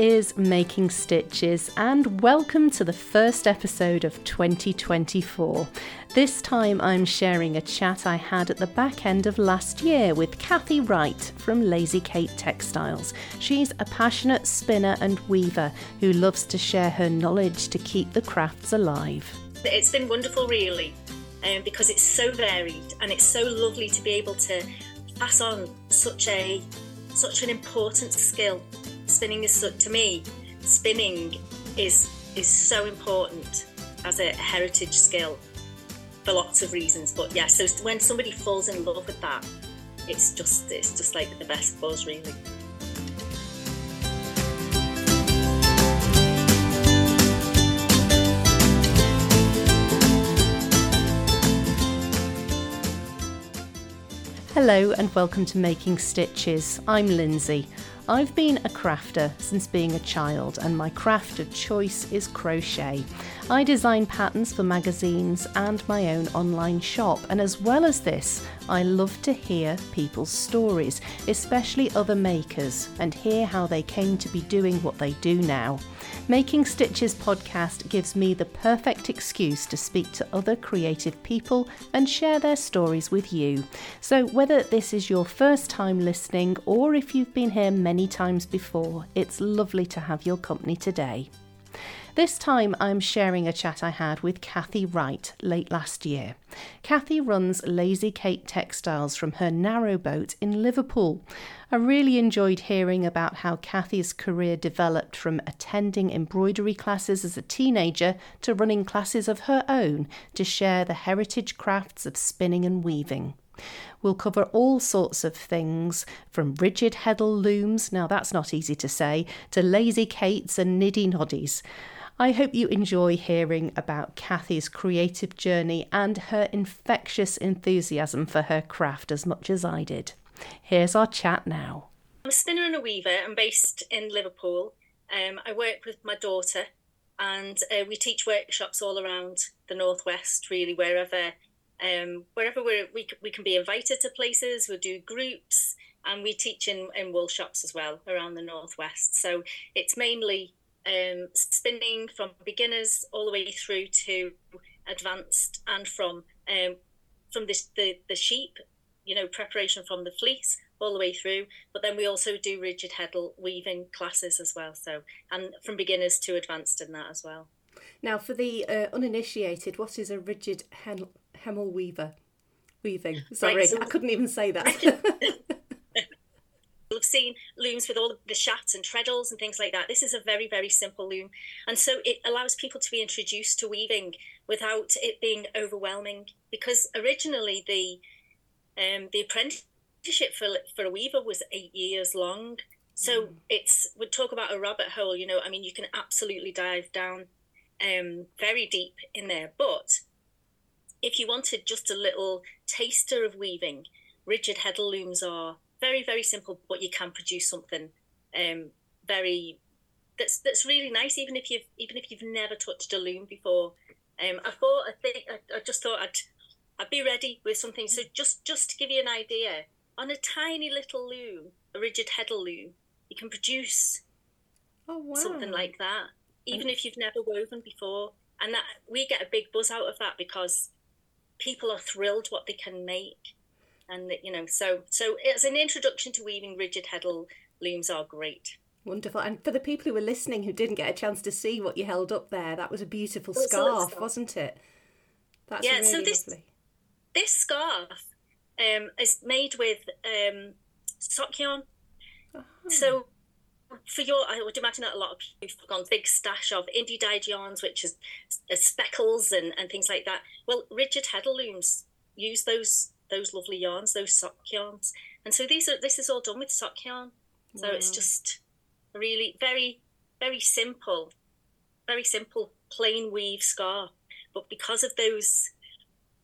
is Making Stitches, and welcome to the first episode of 2024. This time I'm sharing a chat I had at the back end of last year with Cathy Wright from Lazy Kate Textiles. She's a passionate spinner and weaver who loves to share her knowledge to keep the crafts alive. It's been wonderful, really, um, because it's so varied and it's so lovely to be able to pass on such a such an important skill. Spinning is to me, spinning is is so important as a heritage skill for lots of reasons. But yeah, so when somebody falls in love with that, it's just it's just like the best buzz, really. Hello and welcome to Making Stitches. I'm Lindsay. I've been a crafter since being a child, and my craft of choice is crochet. I design patterns for magazines and my own online shop, and as well as this, I love to hear people's stories, especially other makers, and hear how they came to be doing what they do now. Making Stitches podcast gives me the perfect excuse to speak to other creative people and share their stories with you. So, whether this is your first time listening or if you've been here many times before, it's lovely to have your company today. This time I'm sharing a chat I had with Cathy Wright late last year. Cathy runs Lazy Kate Textiles from her narrowboat in Liverpool. I really enjoyed hearing about how Cathy's career developed from attending embroidery classes as a teenager to running classes of her own to share the heritage crafts of spinning and weaving. We'll cover all sorts of things from rigid heddle looms, now that's not easy to say, to lazy Kates and niddy noddies. I hope you enjoy hearing about Cathy's creative journey and her infectious enthusiasm for her craft as much as I did. Here's our chat now. I'm a spinner and a weaver. I'm based in Liverpool. Um, I work with my daughter, and uh, we teach workshops all around the northwest. Really, wherever um, wherever we we can be invited to places, we'll do groups, and we teach in in wool shops as well around the northwest. So it's mainly um, spinning from beginners all the way through to advanced and from um, from this the, the sheep you know preparation from the fleece all the way through. But then we also do rigid heddle weaving classes as well so and from beginners to advanced in that as well. Now for the uh, uninitiated what is a rigid hemel weaver? Weaving sorry right, so i couldn't even say that seen looms with all the shafts and treadles and things like that. This is a very, very simple loom. And so it allows people to be introduced to weaving without it being overwhelming. Because originally the um, the apprenticeship for, for a weaver was eight years long. So mm. it's, we talk about a rabbit hole, you know, I mean, you can absolutely dive down um, very deep in there. But if you wanted just a little taster of weaving, rigid heddle looms are very very simple, but you can produce something um, very that's that's really nice, even if you've even if you've never touched a loom before. Um, I thought I think I, I just thought I'd I'd be ready with something. So just just to give you an idea, on a tiny little loom, a rigid heddle loom, you can produce oh, wow. something like that, even if you've never woven before. And that we get a big buzz out of that because people are thrilled what they can make and you know so so as an introduction to weaving rigid heddle looms are great. Wonderful. And for the people who were listening who didn't get a chance to see what you held up there that was a beautiful was scarf wasn't it? That's yeah really so this lovely. this scarf um, is made with um, sock yarn. So for your, I would imagine that a lot of people have gone big stash of indie dyed yarns, which is, is speckles and, and things like that. Well, rigid heddle looms use those those lovely yarns, those sock yarns. And so these are this is all done with sock yarn. So wow. it's just really very, very simple, very simple plain weave scarf. But because of those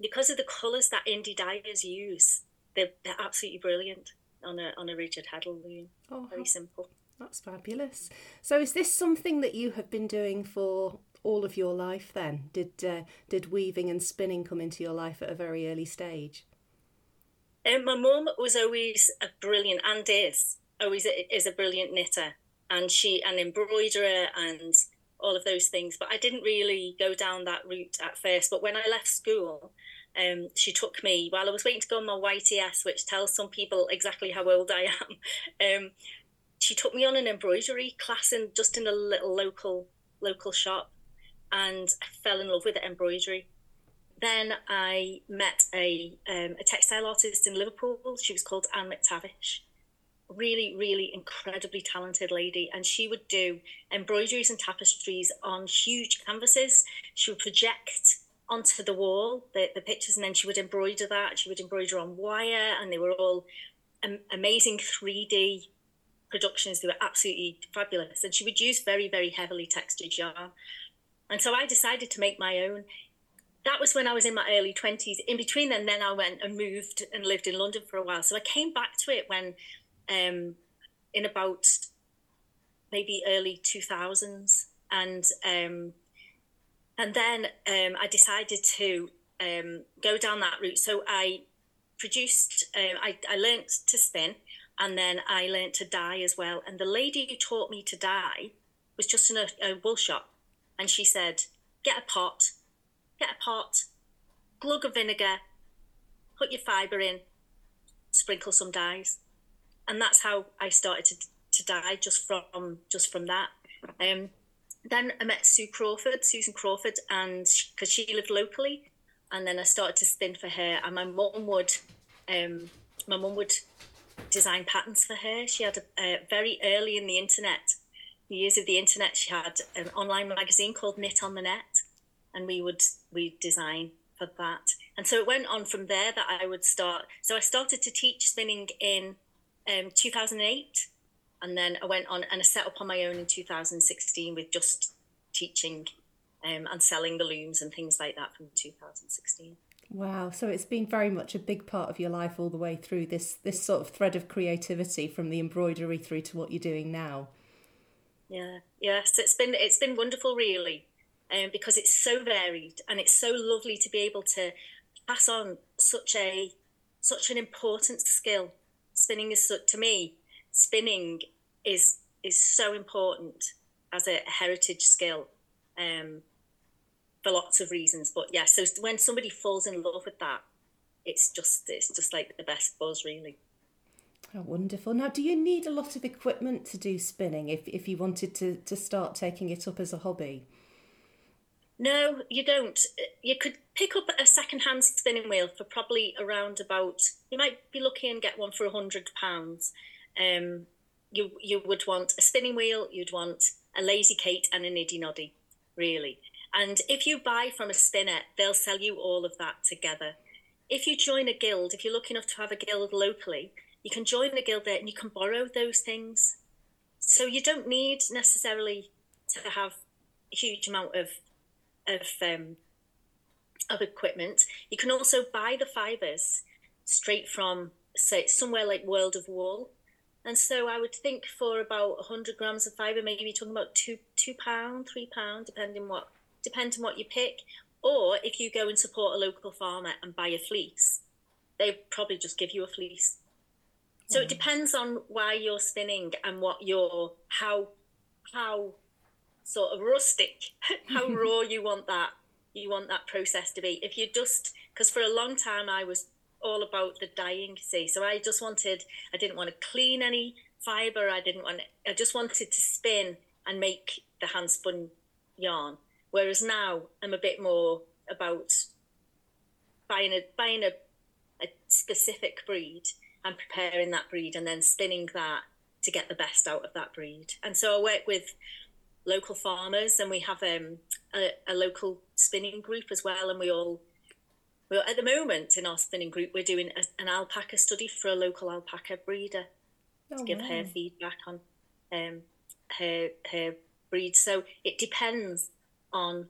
because of the colours that indie dyers use, they're, they're absolutely brilliant on a on a rigid heddle loom. Oh, very simple. That's fabulous. So is this something that you have been doing for all of your life then? Did uh, did weaving and spinning come into your life at a very early stage? Um, my mum was always a brilliant, and is always a, is a brilliant knitter. and she an embroiderer and all of those things. But I didn't really go down that route at first. But when I left school, um, she took me while I was waiting to go on my YTS, which tells some people exactly how old I am. Um, she took me on an embroidery class in just in a little local local shop, and I fell in love with embroidery. Then I met a um, a textile artist in Liverpool. She was called Anne McTavish, really, really incredibly talented lady, and she would do embroideries and tapestries on huge canvases. She would project onto the wall the, the pictures, and then she would embroider that. She would embroider on wire, and they were all um, amazing 3D productions. They were absolutely fabulous, and she would use very, very heavily textured yarn. And so I decided to make my own. That was when I was in my early 20s. In between then, then I went and moved and lived in London for a while. So I came back to it when um, in about maybe early 2000s and um, and then um, I decided to um, go down that route so I produced uh, I, I learned to spin and then I learned to dye as well and the lady who taught me to dye was just in a, a wool shop and she said get a pot get a pot glug of vinegar put your fibre in sprinkle some dyes and that's how I started to, to dye just from just from that. Um, then I met Sue Crawford, Susan Crawford, and because she lived locally, and then I started to spin for her. And my mum would, um, my mum would design patterns for her. She had a, very early in the internet, the years of the internet, she had an online magazine called Knit on the Net, and we would we design for that. And so it went on from there that I would start. So I started to teach spinning in um, 2008, and then I went on and I set up on my own in 2016 with just teaching um, and selling the looms and things like that from 2016. Wow, so it's been very much a big part of your life all the way through this this sort of thread of creativity from the embroidery through to what you're doing now. Yeah, yes, it's been it's been wonderful, really, um, because it's so varied and it's so lovely to be able to pass on such a such an important skill spinning is to me spinning is is so important as a heritage skill um, for lots of reasons but yeah so when somebody falls in love with that it's just it's just like the best buzz really Oh, wonderful. Now, do you need a lot of equipment to do spinning if, if you wanted to, to start taking it up as a hobby? No, you don't. You could pick up a second-hand spinning wheel for probably around about. You might be lucky and get one for a hundred pounds. Um, you you would want a spinning wheel. You'd want a lazy Kate and a niddy noddy, really. And if you buy from a spinner, they'll sell you all of that together. If you join a guild, if you're lucky enough to have a guild locally, you can join the guild there and you can borrow those things. So you don't need necessarily to have a huge amount of of um, of equipment. You can also buy the fibers straight from say somewhere like World of Wool. And so I would think for about 100 grams of fibre, maybe you're talking about two two pound, three pound, depending what depending what you pick. Or if you go and support a local farmer and buy a fleece, they probably just give you a fleece. So mm. it depends on why you're spinning and what your how how sort of rustic, how raw you want that you want that process to be. If you just because for a long time I was all about the dyeing, see, so I just wanted I didn't want to clean any fiber. I didn't want I just wanted to spin and make the hand spun yarn. Whereas now I'm a bit more about buying a buying a, a specific breed and preparing that breed and then spinning that to get the best out of that breed. And so I work with local farmers, and we have um, a, a, local spinning group as well. And we all, well, at the moment in our spinning group, we're doing a, an alpaca study for a local alpaca breeder oh, to give wow. her feedback on um, her her breed. So it depends on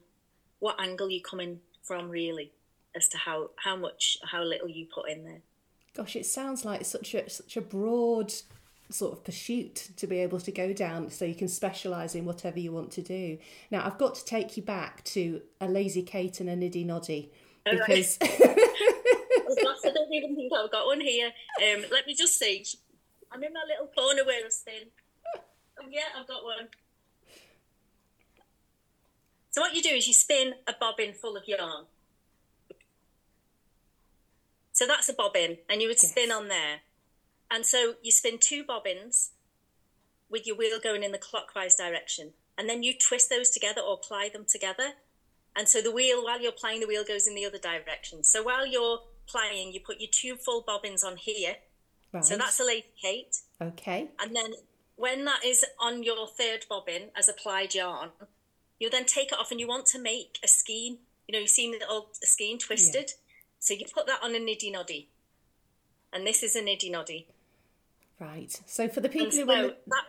what angle you come in from, really, as to how how much how little you put in there. Gosh, it sounds like such a such a broad sort of pursuit to be able to go down so you can specialize in whatever you want to do now i've got to take you back to a lazy kate and a niddy noddy because I don't even think I've got one here. Um, let me just see. I'm in my little corner where I spin. yeah, I've got one. So what you do is you spin a bobbin full of yarn. So that's a bobbin, and you would yes. spin on there. And so you spin two bobbins with your wheel going in the clockwise direction. And then you twist those together or ply them together. And so the wheel, while you're plying, the wheel goes in the other direction. So while you're plying, you put your two full bobbins on here. Right. So that's a Lazy Kate. Okay. And then when that is on your third bobbin as applied yarn, you then take it off and you want to make a skein. You know, you've seen the old skein twisted. Yeah. So you put that on a niddy noddy. And this is a niddy noddy. Right. So for the people who so that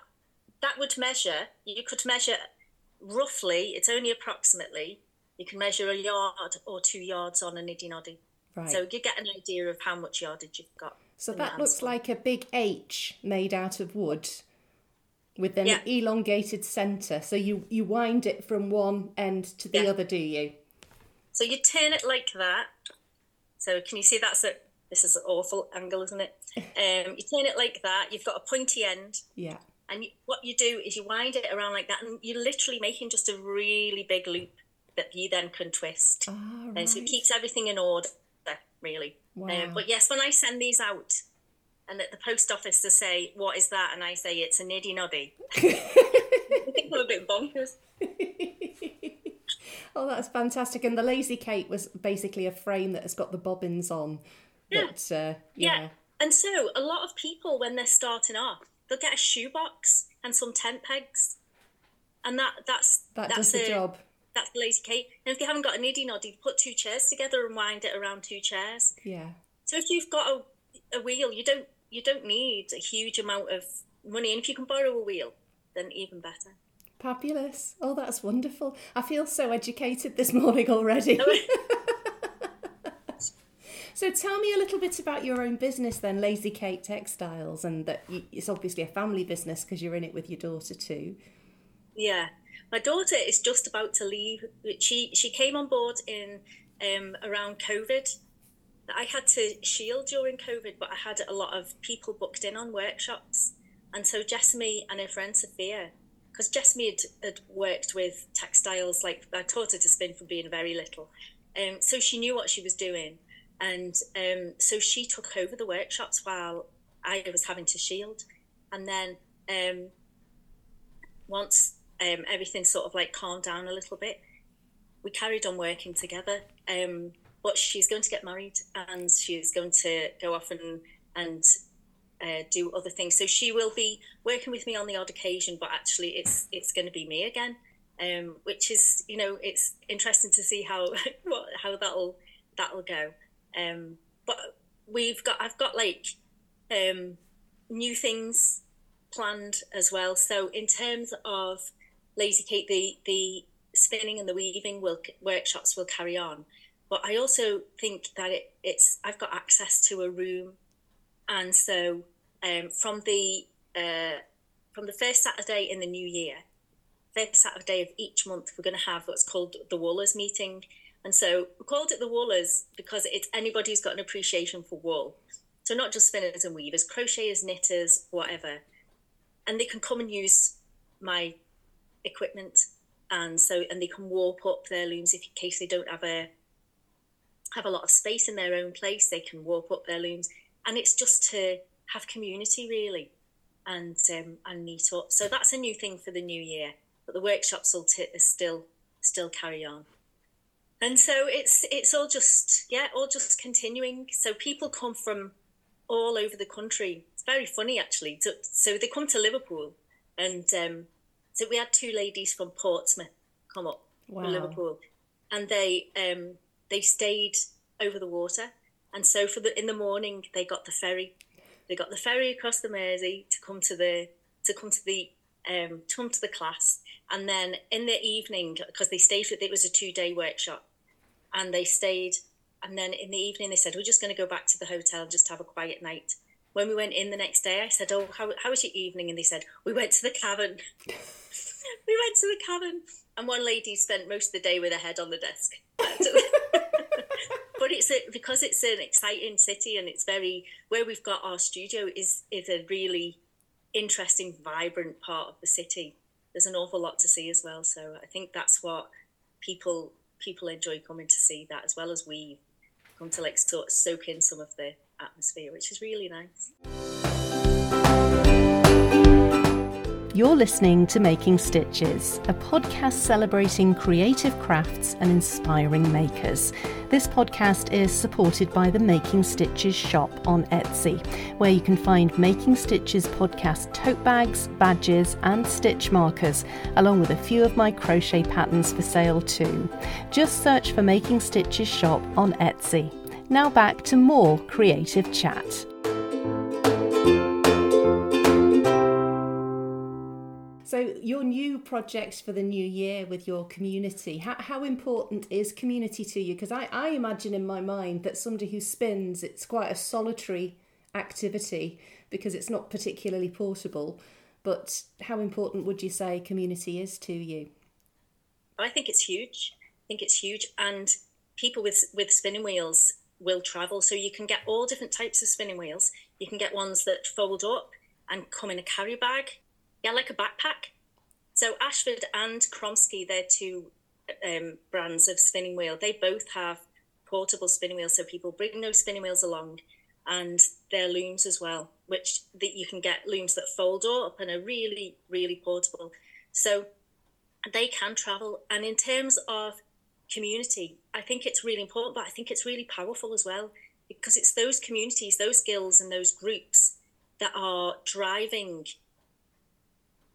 that would measure. You could measure roughly. It's only approximately. You can measure a yard or two yards on a niddy noddy. Right. So you get an idea of how much yardage you've got. So that looks like a big H made out of wood with an yeah. elongated centre. So you, you wind it from one end to the yeah. other, do you? So you turn it like that. So can you see that's a this is an awful angle, isn't it? Um, you turn it like that. You've got a pointy end. Yeah. And you, what you do is you wind it around like that, and you're literally making just a really big loop that you then can twist. Oh, right. And so it keeps everything in order, really. Wow. Um, but yes, when I send these out, and at the post office to say, "What is that?" and I say it's a niddy noddy, I think I'm a bit bonkers. oh, that's fantastic! And the Lazy Kate was basically a frame that has got the bobbins on yeah. But, uh, yeah. yeah. And so a lot of people, when they're starting off, they'll get a shoebox and some tent pegs, and that that's that that's does the a, job. That's the lazy Kate. And if they haven't got a niddy noddy, put two chairs together and wind it around two chairs. Yeah. So if you've got a, a wheel, you don't you don't need a huge amount of money, and if you can borrow a wheel, then even better. Fabulous. Oh, that's wonderful. I feel so educated this morning already. So tell me a little bit about your own business then, Lazy Kate Textiles, and that it's obviously a family business because you're in it with your daughter too. Yeah, my daughter is just about to leave. She she came on board in um, around COVID. I had to shield during COVID, but I had a lot of people booked in on workshops, and so Jessamy and her friend Sophia, because Jessamy had, had worked with textiles, like I taught her to spin from being very little, um, so she knew what she was doing and um, so she took over the workshops while I was having to shield. And then um, once um, everything sort of like calmed down a little bit, we carried on working together. Um, but she's going to get married and she's going to go off and, and uh, do other things. So she will be working with me on the odd occasion, but actually it's it's going to be me again, um, which is you know it's interesting to see how what, how that'll that'll go. Um, but we've got I've got like um, new things planned as well. So in terms of Lazy Kate, the the spinning and the weaving will workshops will carry on. But I also think that it, it's I've got access to a room, and so um, from the uh, from the first Saturday in the new year, first Saturday of each month, we're going to have what's called the Woollers meeting, and so we called it the Woollers because it's anybody who's got an appreciation for wool. So not just spinners and weavers, crocheters, knitters, whatever. And they can come and use my equipment and so and they can warp up their looms if in case they don't have a have a lot of space in their own place, they can warp up their looms. And it's just to have community really and um, and meet up. So that's a new thing for the new year. But the workshops will t- still still carry on and so it's it's all just yeah all just continuing. So people come from all over the country. It's very funny actually. So, so they come to liverpool and um, so we had two ladies from portsmouth come up wow. from liverpool. And they um, they stayed over the water. And so for the in the morning they got the ferry. They got the ferry across the mersey to come to the to come to the um, to come to the class. And then in the evening because they stayed with it was a two day workshop and they stayed. And then in the evening, they said, We're just going to go back to the hotel and just have a quiet night. When we went in the next day, I said, Oh, how, how was your evening? And they said, We went to the cavern. we went to the cavern. And one lady spent most of the day with her head on the desk. but it's a, because it's an exciting city and it's very where we've got our studio is is a really interesting, vibrant part of the city. There's an awful lot to see as well. So I think that's what people people enjoy coming to see that as well as we come to like of soak in some of the atmosphere, which is really nice. You're listening to Making Stitches, a podcast celebrating creative crafts and inspiring makers. This podcast is supported by the Making Stitches shop on Etsy, where you can find Making Stitches podcast tote bags, badges, and stitch markers, along with a few of my crochet patterns for sale too. Just search for Making Stitches shop on Etsy. Now back to more creative chat. So, your new projects for the new year with your community, how, how important is community to you? Because I, I imagine in my mind that somebody who spins, it's quite a solitary activity because it's not particularly portable. But how important would you say community is to you? I think it's huge. I think it's huge. And people with, with spinning wheels will travel. So you can get all different types of spinning wheels. You can get ones that fold up and come in a carry bag yeah, like a backpack. So Ashford and Kromski, they're two um, brands of spinning wheel. They both have portable spinning wheels, so people bring those spinning wheels along, and their looms as well, which that you can get looms that fold up and are really, really portable. So they can travel. And in terms of community, I think it's really important, but I think it's really powerful as well because it's those communities, those skills, and those groups that are driving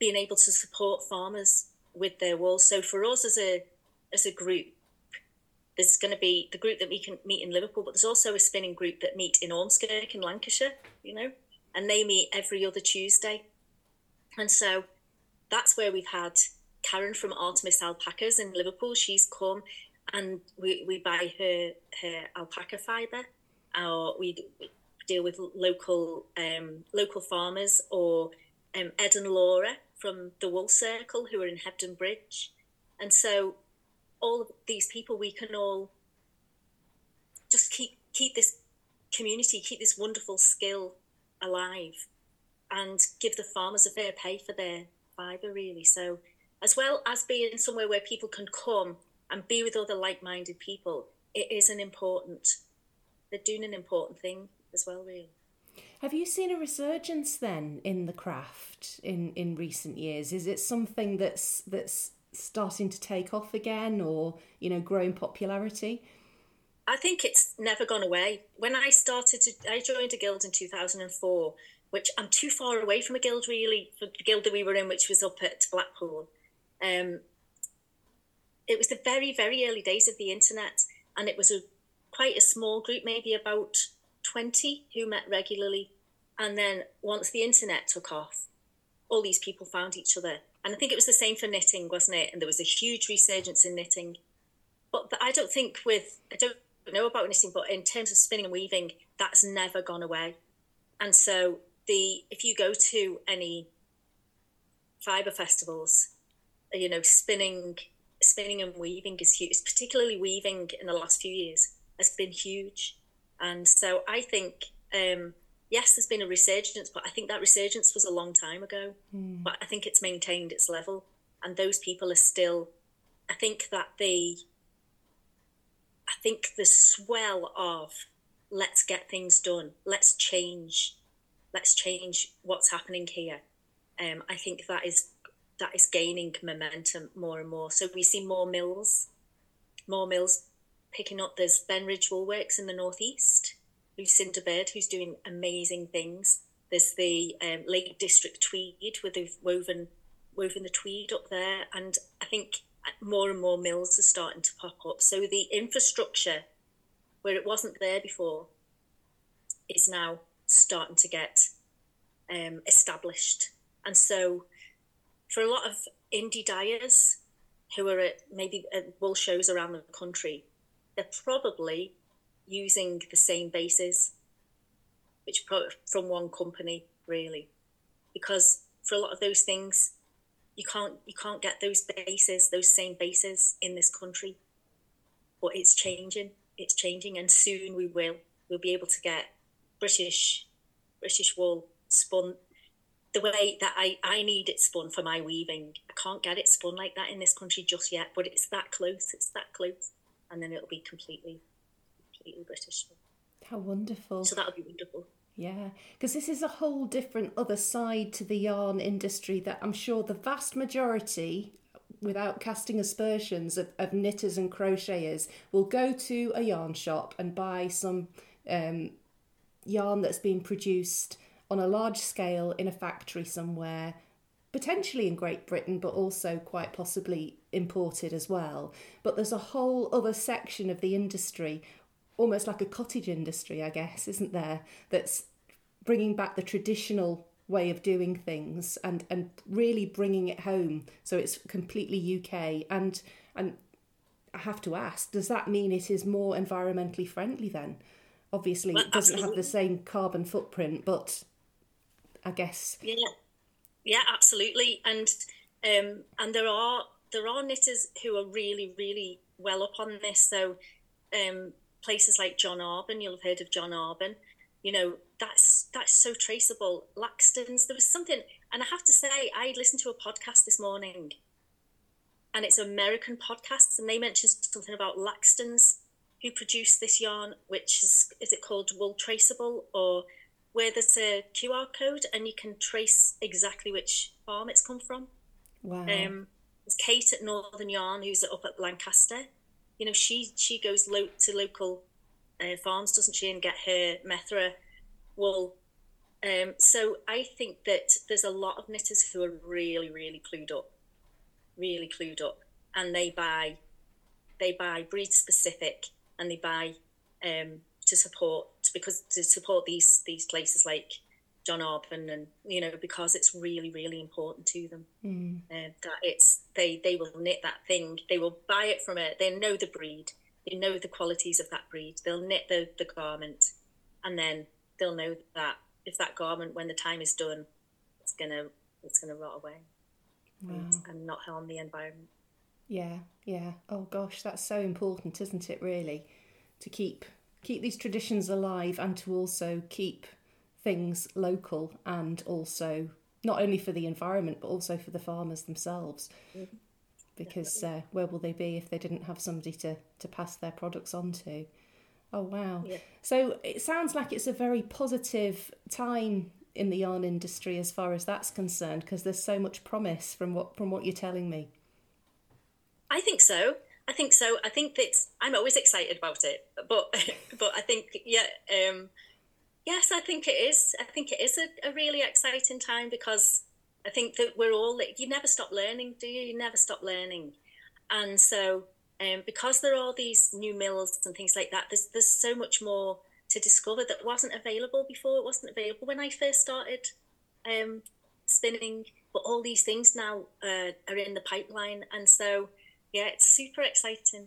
being able to support farmers with their wool. So for us as a as a group, there's going to be the group that we can meet in Liverpool, but there's also a spinning group that meet in Ormskirk in Lancashire, you know, and they meet every other Tuesday. And so that's where we've had Karen from Artemis Alpacas in Liverpool. She's come and we, we buy her her alpaca fibre. Or we deal with local um, local farmers or um, Ed and Laura from the Wool Circle who are in Hebden Bridge. And so all of these people, we can all just keep keep this community, keep this wonderful skill alive and give the farmers a fair pay for their fibre really. So as well as being somewhere where people can come and be with other like-minded people, it is an important they're doing an important thing as well really. Have you seen a resurgence then in the craft in, in recent years? Is it something that's that's starting to take off again or, you know, grow in popularity? I think it's never gone away. When I started to I joined a guild in 2004, which I'm too far away from a guild really, the guild that we were in, which was up at Blackpool. Um, it was the very, very early days of the internet, and it was a quite a small group, maybe about 20 who met regularly. And then once the internet took off, all these people found each other. And I think it was the same for knitting, wasn't it? And there was a huge resurgence in knitting. But, I don't think with, I don't know about knitting, but in terms of spinning and weaving, that's never gone away. And so the if you go to any fiber festivals, you know, spinning spinning and weaving is huge, particularly weaving in the last few years has been huge. And so I think, um, yes, there's been a resurgence, but I think that resurgence was a long time ago. Mm. But I think it's maintained its level. And those people are still, I think that the, I think the swell of let's get things done, let's change, let's change what's happening here. Um, I think that is that is gaining momentum more and more. So we see more mills, more mills picking up. There's Ben Benridge Woolworks in the northeast, Lucinda Bird, who's doing amazing things. There's the um, Lake District Tweed, where they've woven woven the tweed up there, and I think more and more mills are starting to pop up. So the infrastructure, where it wasn't there before, is now starting to get um, established. And so, for a lot of indie dyers who are at maybe at wool shows around the country, they're probably using the same bases, which from one company really, because for a lot of those things, you can't you can't get those bases, those same bases in this country. But it's changing. It's changing, and soon we will. We'll be able to get British British wool spun the way that I, I need it spun for my weaving. I can't get it spun like that in this country just yet, but it's that close. It's that close, and then it'll be completely, completely British. How wonderful! So that'll be wonderful. Yeah, because this is a whole different other side to the yarn industry that I'm sure the vast majority, without casting aspersions, of, of knitters and crocheters will go to a yarn shop and buy some um, yarn that's been produced on a large scale in a factory somewhere, potentially in Great Britain, but also quite possibly imported as well. But there's a whole other section of the industry, almost like a cottage industry, I guess, isn't there? That's bringing back the traditional way of doing things and and really bringing it home so it's completely UK and and I have to ask does that mean it is more environmentally friendly then obviously well, it doesn't absolutely. have the same carbon footprint but I guess. Yeah, yeah, absolutely. And um, and there are there are knitters who are really really well up on this. So um, places like John Arbon, you'll have heard of John Arbon. You know that's that's so traceable. Laxton's. There was something, and I have to say, I listened to a podcast this morning, and it's American podcast, and they mentioned something about Laxton's who produced this yarn, which is is it called Wool Traceable or where there's a QR code and you can trace exactly which farm it's come from. Wow. Um, there's Kate at Northern Yarn who's up at Lancaster. You know, she she goes lo- to local uh, farms, doesn't she, and get her Methra wool. Um, so I think that there's a lot of knitters who are really, really clued up, really clued up, and they buy, they buy breed specific, and they buy um, to support because to support these these places like John Arbon and you know because it's really really important to them. Mm. uh, that it's they they will knit that thing. They will buy it from it they know the breed. They know the qualities of that breed. They'll knit the, the garment and then they'll know that if that garment when the time is done it's gonna it's gonna rot away wow. and, and not harm the environment. Yeah yeah. Oh gosh that's so important isn't it really to keep keep these traditions alive and to also keep things local and also not only for the environment but also for the farmers themselves. Mm-hmm. because uh, where will they be if they didn't have somebody to, to pass their products on to? Oh wow. Yeah. so it sounds like it's a very positive time in the yarn industry as far as that's concerned because there's so much promise from what from what you're telling me. I think so I think so. I think that I'm always excited about it, but but I think yeah, um, yes, I think it is. I think it is a, a, really exciting time because I think that we're all you never stop learning, do you? You never stop learning, and so um, because there are all these new mills and things like that, there's there's so much more to discover that wasn't available before. It wasn't available when I first started um, spinning, but all these things now uh, are in the pipeline, and so yeah, it's super exciting,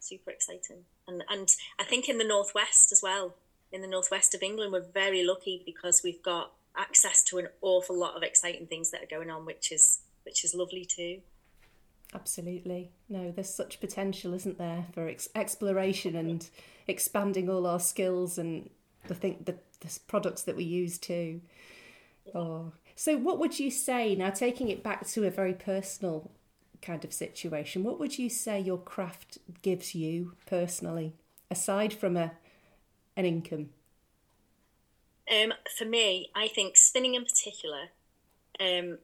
super exciting, and and I think in the northwest as well, in the northwest of England, we're very lucky because we've got access to an awful lot of exciting things that are going on, which is which is lovely too. Absolutely, no, there's such potential, isn't there, for ex- exploration and expanding all our skills and the thing the, the products that we use too. Oh, so what would you say now? Taking it back to a very personal kind of situation, what would you say your craft gives you personally, aside from a an income? Um, for me, I think spinning in particular, um,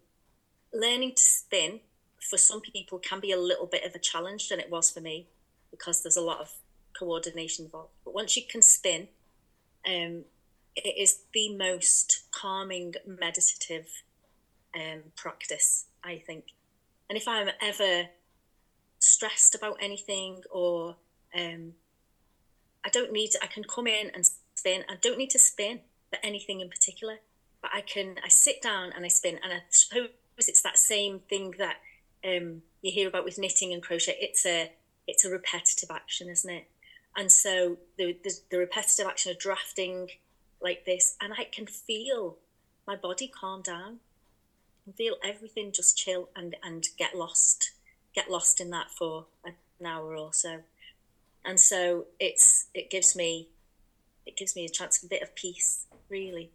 learning to spin for some people can be a little bit of a challenge than it was for me because there's a lot of coordination involved. But once you can spin, um, it is the most calming, meditative um, practice, I think. And if I'm ever stressed about anything or um, I don't need, I can come in and spin. I don't need to spin for anything in particular, but I can, I sit down and I spin. And I suppose it's that same thing that um, you hear about with knitting and crochet. It's a, it's a repetitive action, isn't it? And so the, the, the repetitive action of drafting like this, and I can feel my body calm down feel everything just chill and and get lost get lost in that for an hour or so and so it's it gives me it gives me a chance a bit of peace really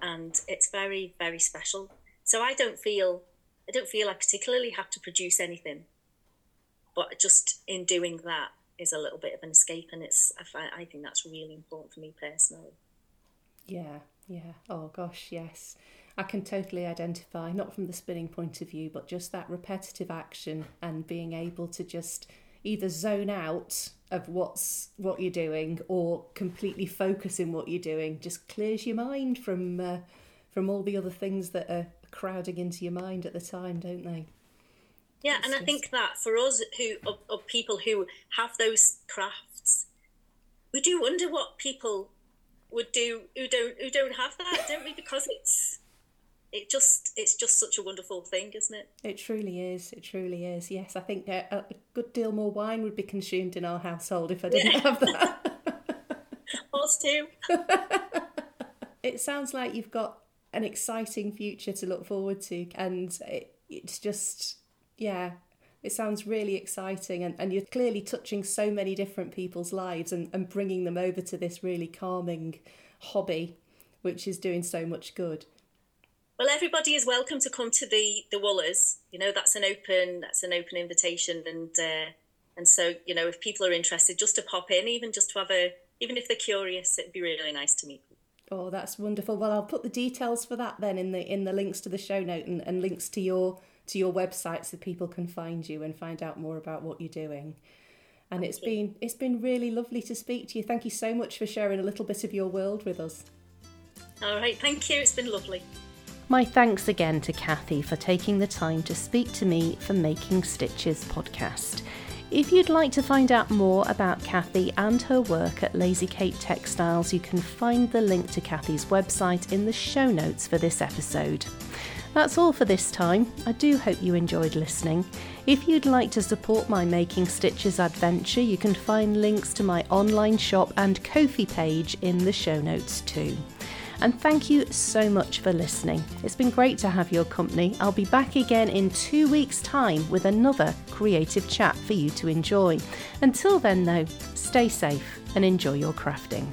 and it's very very special So I don't feel I don't feel I particularly have to produce anything, but just in doing that is a little bit of an escape, and it's I, I think that's really important for me personally. Yeah, yeah. Oh gosh, yes. I can totally identify, not from the spinning point of view, but just that repetitive action and being able to just either zone out of what's what you're doing or completely focus in what you're doing just clears your mind from uh, from all the other things that are crowding into your mind at the time don't they? Yeah it's and just... i think that for us who of, of people who have those crafts we do wonder what people would do who don't who don't have that don't we? Because it's it just it's just such a wonderful thing isn't it? It truly is it truly is yes. I think a, a good deal more wine would be consumed in our household if i didn't yeah. have that. Us too. It sounds like you've got an exciting future to look forward to and it, it's just yeah it sounds really exciting and, and you're clearly touching so many different people's lives and, and bringing them over to this really calming hobby which is doing so much good well, everybody is welcome to come to the the Woollers. You know, that's an open that's an open invitation, and uh, and so you know, if people are interested, just to pop in, even just to have a, even if they're curious, it'd be really nice to meet. Oh, that's wonderful. Well, I'll put the details for that then in the in the links to the show note and, and links to your to your website so people can find you and find out more about what you're doing. And Thank it's you. been it's been really lovely to speak to you. Thank you so much for sharing a little bit of your world with us. All right, thank you. It's been lovely. My thanks again to Cathy for taking the time to speak to me for Making Stitches podcast. If you'd like to find out more about Cathy and her work at Lazy Kate Textiles, you can find the link to Cathy's website in the show notes for this episode. That's all for this time. I do hope you enjoyed listening. If you'd like to support my Making Stitches adventure, you can find links to my online shop and Ko-fi page in the show notes too. And thank you so much for listening. It's been great to have your company. I'll be back again in two weeks' time with another creative chat for you to enjoy. Until then, though, stay safe and enjoy your crafting.